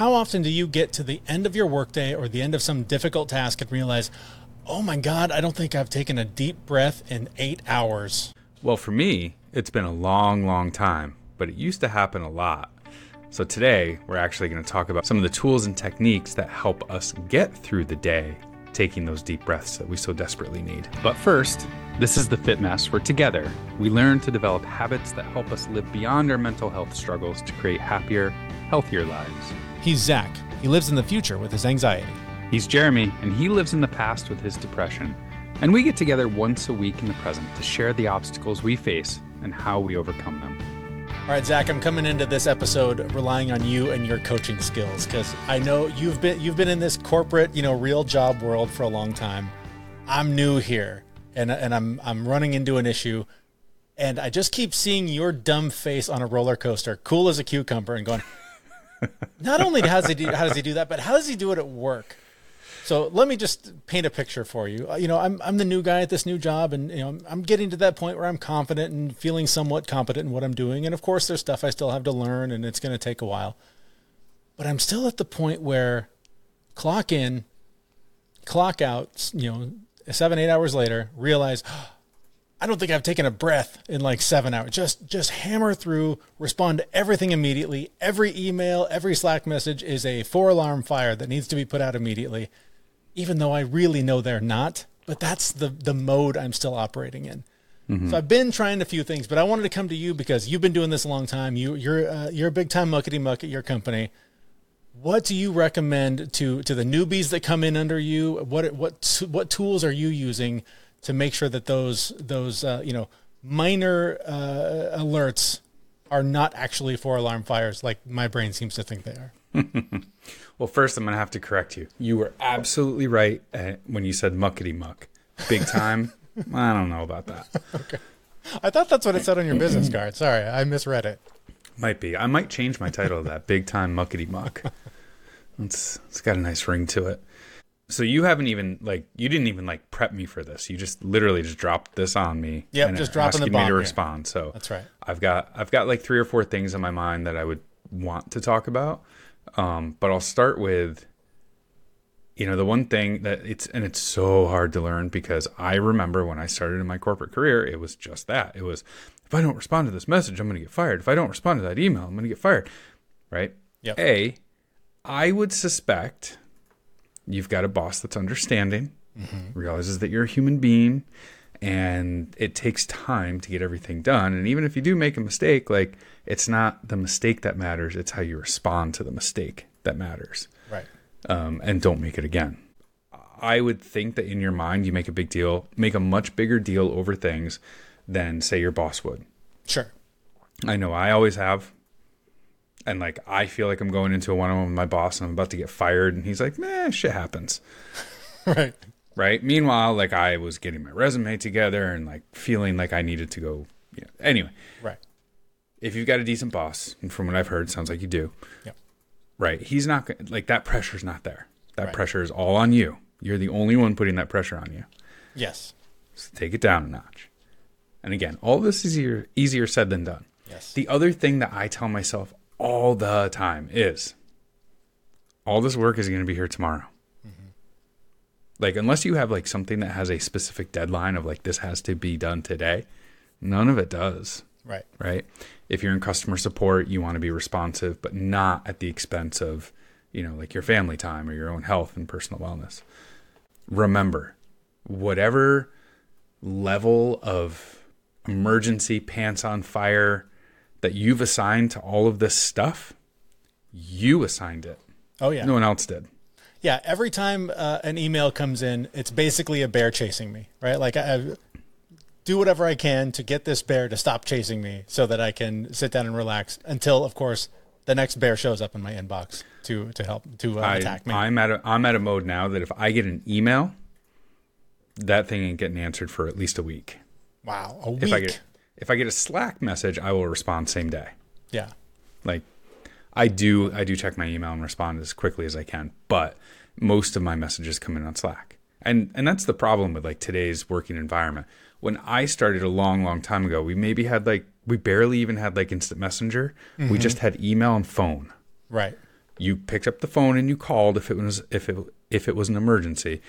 How often do you get to the end of your workday or the end of some difficult task and realize, oh my God, I don't think I've taken a deep breath in eight hours? Well, for me, it's been a long, long time, but it used to happen a lot. So today, we're actually going to talk about some of the tools and techniques that help us get through the day taking those deep breaths that we so desperately need. But first, this is the Fit where together we learn to develop habits that help us live beyond our mental health struggles to create happier, healthier lives. He's Zach. He lives in the future with his anxiety. He's Jeremy, and he lives in the past with his depression. And we get together once a week in the present to share the obstacles we face and how we overcome them. All right, Zach, I'm coming into this episode relying on you and your coaching skills because I know you've been you've been in this corporate, you know, real job world for a long time. I'm new here, and and I'm I'm running into an issue, and I just keep seeing your dumb face on a roller coaster, cool as a cucumber, and going. Not only does he do how does he do that, but how does he do it at work? So let me just paint a picture for you. Uh, You know, I'm I'm the new guy at this new job, and you know, I'm getting to that point where I'm confident and feeling somewhat competent in what I'm doing. And of course, there's stuff I still have to learn, and it's going to take a while. But I'm still at the point where clock in, clock out. You know, seven eight hours later, realize. I don't think I've taken a breath in like seven hours. Just just hammer through, respond to everything immediately. Every email, every Slack message is a four alarm fire that needs to be put out immediately, even though I really know they're not. But that's the the mode I'm still operating in. So I've been trying a few things, but I wanted to come to you because you've been doing this a long time. You you're uh, you're a big time muckety muck at your company. What do you recommend to to the newbies that come in under you? What what what tools are you using to make sure that those those uh, you know minor uh, alerts are not actually four alarm fires like my brain seems to think they are? Well, first, I'm going to have to correct you. You were absolutely right uh, when you said muckety muck. Big time. I don't know about that. I thought that's what it said on your business card. Sorry, I misread it. Might be. I might change my title to that. Big time muckety muck. It's it's got a nice ring to it. So you haven't even like you didn't even like prep me for this. You just literally just dropped this on me. Yeah, just dropping the bomb me to here. respond. So That's right. I've got I've got like three or four things in my mind that I would want to talk about. Um, but I'll start with you know the one thing that it's and it's so hard to learn because I remember when I started in my corporate career, it was just that. It was if I don't respond to this message, I'm going to get fired. If I don't respond to that email, I'm going to get fired. Right? Yeah. A, I would suspect you've got a boss that's understanding, realizes that you're a human being, and it takes time to get everything done. And even if you do make a mistake, like it's not the mistake that matters, it's how you respond to the mistake that matters. Right. Um, and don't make it again. I would think that in your mind, you make a big deal, make a much bigger deal over things than, say, your boss would. Sure. I know I always have. And like I feel like I'm going into a one on one with my boss and I'm about to get fired and he's like, man, shit happens. Right. Right. Meanwhile, like I was getting my resume together and like feeling like I needed to go you know. Anyway, Right. if you've got a decent boss, and from what I've heard, sounds like you do, Yep. right? He's not like that pressure's not there. That Right. pressure is all on you. You're the only one putting that pressure on you. Yes. So take it down a notch. And again, all this is easier easier said than done. Yes. The other thing that I tell myself all the time is all this work is going to be here tomorrow. Mm-hmm. Like, unless you have like something that has a specific deadline of like this has to be done today, none of it does, right. right? If you're in customer support, you want to be responsive, but not at the expense of, you know, like your family time or your own health and personal wellness. Remember, whatever level of emergency pants on fire that you've assigned to all of this stuff, you assigned it. Oh yeah. No one else did. Yeah, every time uh, an email comes in, it's basically a bear chasing me, right? Like I, I do whatever I can to get this bear to stop chasing me, so that I can sit down and relax until, of course, the next bear shows up in my inbox to to help to uh, I, attack me. I'm at a I'm at a mode now that if I get an email, that thing ain't getting answered for at least a week. wow, a week. If I get if I get a Slack message, I will respond same day. yeah, Like I do I do check my email and respond as quickly as I can, but most of my messages come in on Slack. And and that's the problem with like today's working environment. When I started a long long time ago, we maybe had like we barely even had like instant messenger. We mm-hmm. just had email and phone. right. You picked up the phone and you called if it was if it if it was an emergency,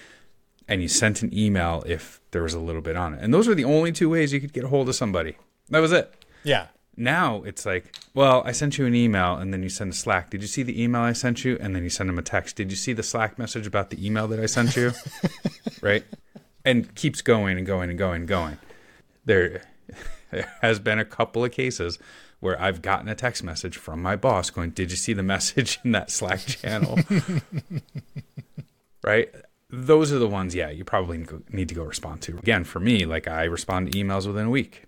and you sent an email if there was a little bit on it. And those were the only two ways you could get a hold of somebody. That was it. Yeah. Now it's like, well, I sent you an email and then you send a Slack. Did you see the email I sent you? And then you send them a text. Did you see the Slack message about the email that I sent you? right? And keeps going and going and going and going. There, there has been a couple of cases where I've gotten a text message from my boss going, Did you see the message in that Slack channel? right? Those are the ones, yeah, you probably need to go respond to. Again, for me, like I respond to emails within a week.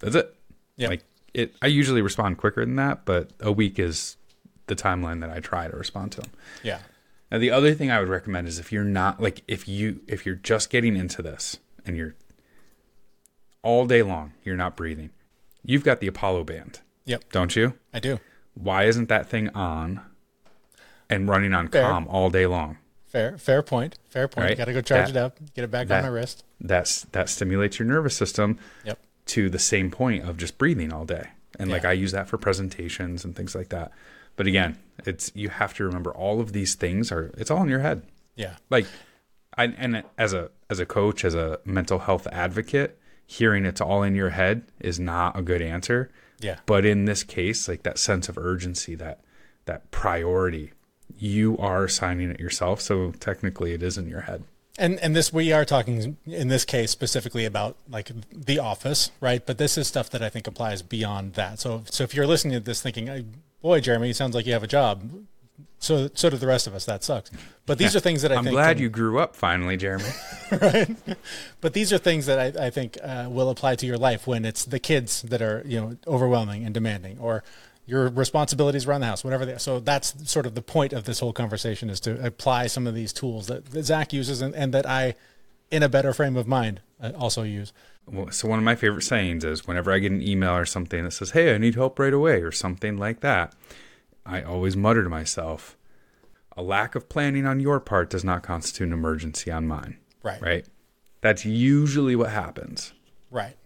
That's it. Yeah. Like it, I usually respond quicker than that, but a week is the timeline that I try to respond to them. Yeah. Now, the other thing I would recommend is if you're not like if you if you're just getting into this and you're all day long, you're not breathing. You've got the Apollo band, Yep. don't you? I do. Why isn't that thing on and running on Fair. calm all day long? Fair. Fair point. Fair point. Right. Got to go charge That- it up. Get it back that- on my wrist. That's that stimulates your nervous system Yep. to the same point of just breathing all day. And like I use that for presentations and things like that. But again, it's you have to remember all of these things are it's all in your head. Yeah. Like I and as a as a coach, as a mental health advocate, hearing it's all in your head is not a good answer. Yeah. But in this case, like that sense of urgency, that that priority, you are signing it yourself. So technically it is in your head. And and this we are talking in this case specifically about like the office, right? But this is stuff that I think applies beyond that. So so if you're listening to this thinking, boy, Jeremy, it sounds like you have a job. So so do the rest of us. That sucks. But these are things that I I'm think glad can- you grew up finally, Jeremy. Right. But these are things that I, I think uh, will apply to your life when it's the kids that are you know overwhelming and demanding, or your responsibilities around the house, whatever they are. So that's sort of the point of this whole conversation is to apply some of these tools that, that Zach uses and, and that I, in a better frame of mind, uh, also use. Well, so one of my favorite sayings is whenever I get an email or something that says, "Hey, I need help right away" or something like that, I always mutter to myself, "A lack of planning on your part does not constitute an emergency on mine." Right. Right? That's usually what happens. Right.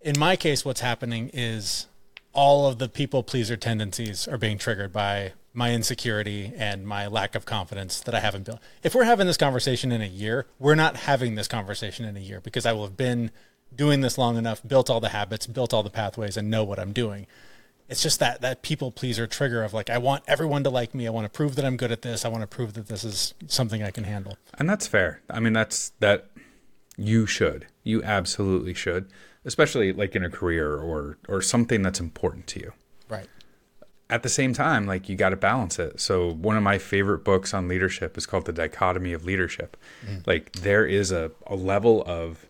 In my case, what's happening is all of the people pleaser tendencies are being triggered by my insecurity and my lack of confidence that I haven't built. If we're having this conversation in a year, we're not having this conversation in a year because I will have been doing this long enough, built all the habits, built all the pathways, and know what I'm doing. It's just that that people pleaser trigger of like I want everyone to like me. I want to prove that I'm good at this. I want to prove that this is something I can handle. And that's fair. I mean, that's that you should. You absolutely should, especially like in a career or or something that's important to you. Right. at the same time, like you got to balance it. So one of my favorite books on leadership is called The Dichotomy of Leadership. Mm. Like there is a, a level of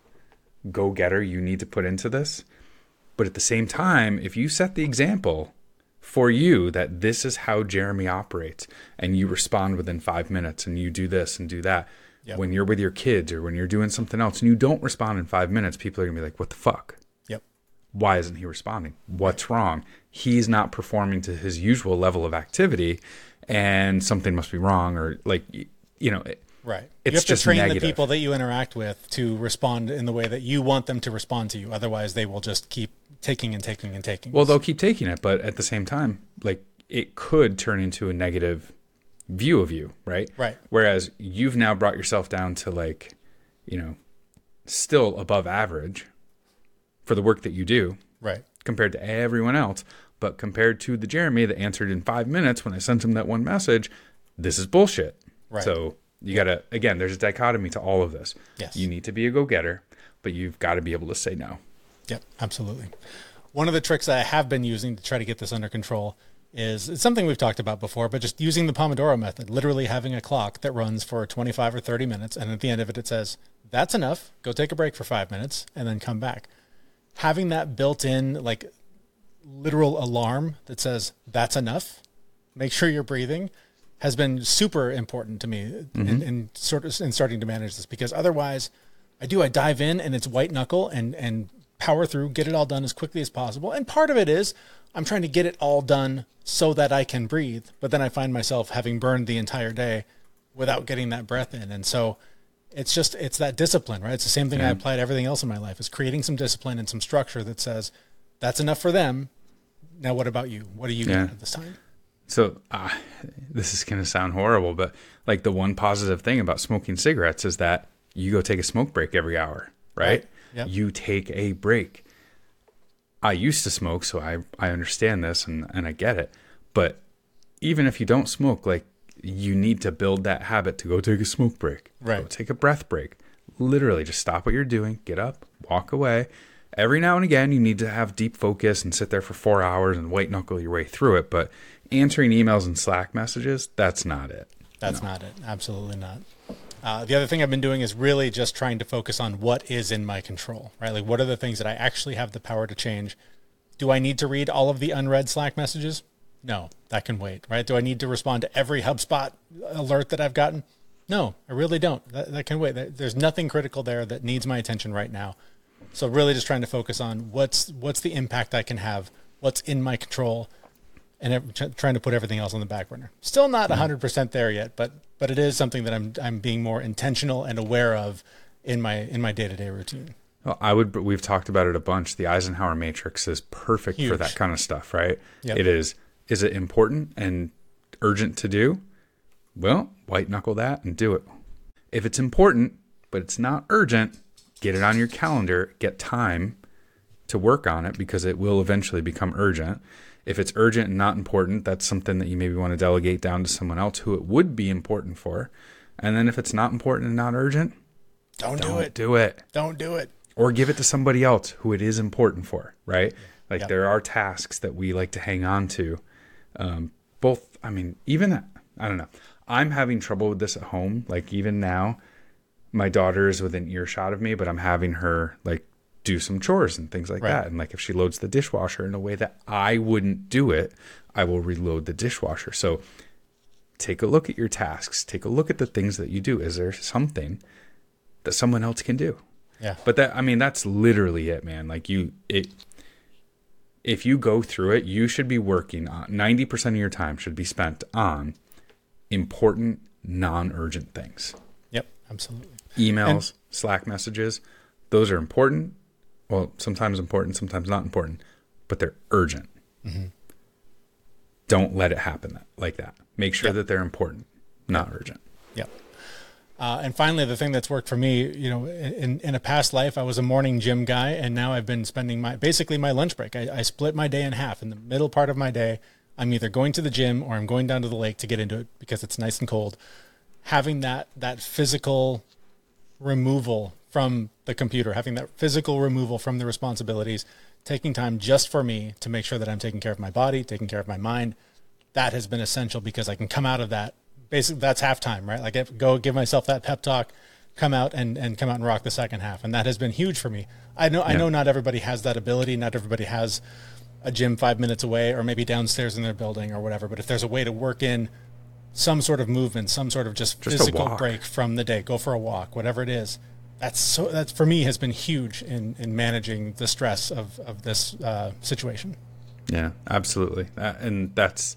go getter you need to put into this. But at the same time, if you set the example for you that this is how Jeremy operates and you respond within five minutes and you do this and do that, Yep. when you're with your kids or when you're doing something else and you don't respond in five minutes, people are going to be like, what the fuck? Yep. why isn't he responding? What's wrong? He's not performing to his usual level of activity, and something must be wrong, or like you know, it- Right. It's you have just to train negative. the people that you interact with to respond in the way that you want them to respond to you. Otherwise, they will just keep taking and taking and taking. well, they'll keep taking it, but at the same time, like it could turn into a negative view of you, right? Right. Whereas you've now brought yourself down to like, you know, still above average for the work that you do, right. compared to everyone else. But compared to the Jeremy that answered in five minutes when I sent him that one message, this is bullshit. Right. So you got to, again, there's a dichotomy to all of this. Yes. You need to be a go getter, but you've got to be able to say no. Yep, absolutely. One of the tricks that I have been using to try to get this under control is it's something we've talked about before, but just using the Pomodoro method, literally having a clock that runs for 25 or 30 minutes. And at the end of it, it says, that's enough. Go take a break for five minutes and then come back. Having that built in, like literal alarm that says, that's enough, make sure you're breathing, has been super important to me in, mm-hmm. in sort of in starting to manage this because otherwise I do I dive in and it's white knuckle and and power through, get it all done as quickly as possible. And part of it is I'm trying to get it all done so that I can breathe, but then I find myself having burned the entire day without getting that breath in. And so it's just it's that discipline, right? It's the same thing I apply to everything else in my life is creating some discipline and some structure that says that's enough for them. Now what about you? What do you Yeah. at this time? So uh, this is going to sound horrible, but like the one positive thing about smoking cigarettes is that you go take a smoke break every hour, right? Right. Yep. You take a break. I used to smoke, so I, I understand this and, and I get it. But even if you don't smoke, like you need to build that habit to go take a smoke break, Right. Go take a breath break. Literally, just stop what you're doing, get up, walk away. Every now and again, you need to have deep focus and sit there for four hours and white knuckle your way through it. But answering emails and Slack messages, that's not it. That's not it. Absolutely not. Uh, the other thing I've been doing is really just trying to focus on what is in my control, right? Like, what are the things that I actually have the power to change? Do I need to read all of the unread Slack messages? No, that can wait, right? Do I need to respond to every HubSpot alert that I've gotten? No, I really don't. That, that can wait. There's nothing critical there that needs my attention right now. So really, just trying to focus on what's what's the impact I can have, what's in my control, and tr- trying to put everything else on the back burner. Still not 100% there yet, but but it is something that I'm I'm being more intentional and aware of in my in my day-to-day routine. Well, I would. We've talked about it a bunch. The Eisenhower matrix is perfect for that kind of stuff, right? Yep. It is. Is it important and urgent to do? Well, white knuckle that and do it. If it's important but it's not urgent, get it on your calendar. Get time to work on it because it will eventually become urgent. If it's urgent and not important, that's something that you maybe want to delegate down to someone else who it would be important for. And then if it's not important and not urgent, Don't, do don't it. do it Don't do it. or give it to somebody else who it is important for, right? Like Yep. there are tasks that we like to hang on to. Um, both, I mean, even I don't know. I'm having trouble with this at home. Like even now, my daughter is within earshot of me, but I'm having her like do some chores and things like Right. that. And like if she loads the dishwasher in a way that I wouldn't do it, I will reload the dishwasher. So take a look at your tasks. Take a look at the things that you do. Is there something that someone else can do? Yeah. But that I mean that's literally it, man. Like you it if you go through it, you should be working on 90% of your time should be spent on important non-urgent things. Yep. Absolutely. Emails, Slack messages, those are important. Well, sometimes important, sometimes not important, but they're urgent. Don't let it happen that, like that. Make sure that they're important, not urgent. Yep. Uh, and finally, the thing that's worked for me, you know, in, in a past life, I was a morning gym guy, and now I've been spending my basically my lunch break. I, I split my day in half. In the middle part of my day, I'm either going to the gym or I'm going down to the lake to get into it because it's nice and cold. Having that that physical removal from the computer, having that physical removal from the responsibilities, taking time just for me to make sure that I'm taking care of my body, taking care of my mind, that has been essential because I can come out of that. Basically, that's halftime, right? Like, go give myself that pep talk, come out and, and come out and rock the second half, and that has been huge for me. I know I know not everybody has that ability. Not everybody has a gym five minutes away, or maybe downstairs in their building, or whatever. But if there's a way to work in some sort of movement, some sort of just, Just physical break from the day, go for a walk, whatever it is. That's so. That's for me has been huge in in managing the stress of of this uh, situation. Yeah, absolutely. Uh, and that's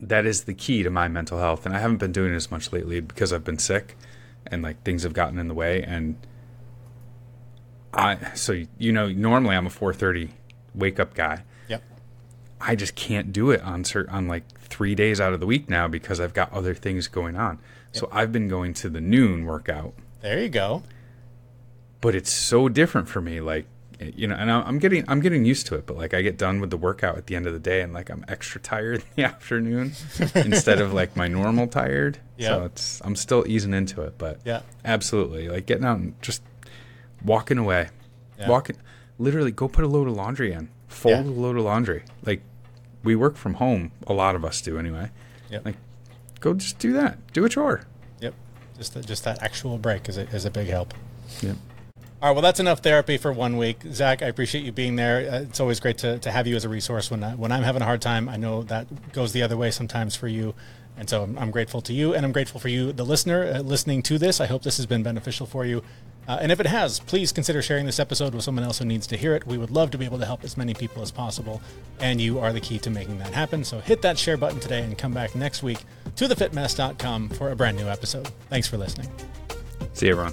that is the key to my mental health. And I haven't been doing it as much lately because I've been sick and like things have gotten in the way and I so you know normally I'm a 4:30 wake up guy. Yep. I just can't do it on cert- on like 3 days out of the week now because I've got other things going on. So I've been going to the noon workout There you go. But it's so different for me like you know and i'm getting i'm getting used to it but like i get done with the workout at the end of the day and like i'm extra tired in the afternoon instead of like my normal tired Yeah. so it's i'm still easing into it but Yeah. absolutely like getting out and just walking away Yeah. walking literally go put a load of laundry in fold Yeah. a load of laundry like we work from home a lot of us do anyway Yep. like go just do that do a chore Yep. Just that, just that actual break is a, is a big help. Yep. All right. Well, that's enough therapy for one week. Zach, I appreciate you being there. Uh, it's always great to, to have you as a resource when I, when I'm having a hard time. I know that goes the other way sometimes for you. And so I'm, I'm grateful to you and I'm grateful for you, the listener, uh, listening to this. I hope this has been beneficial for you. Uh, and if it has, please consider sharing this episode with someone else who needs to hear it. We would love to be able to help as many people as possible. And you are the key to making that happen. So hit that share button today and come back next week to thefitmess.com for a brand new episode. Thanks for listening. see you everyone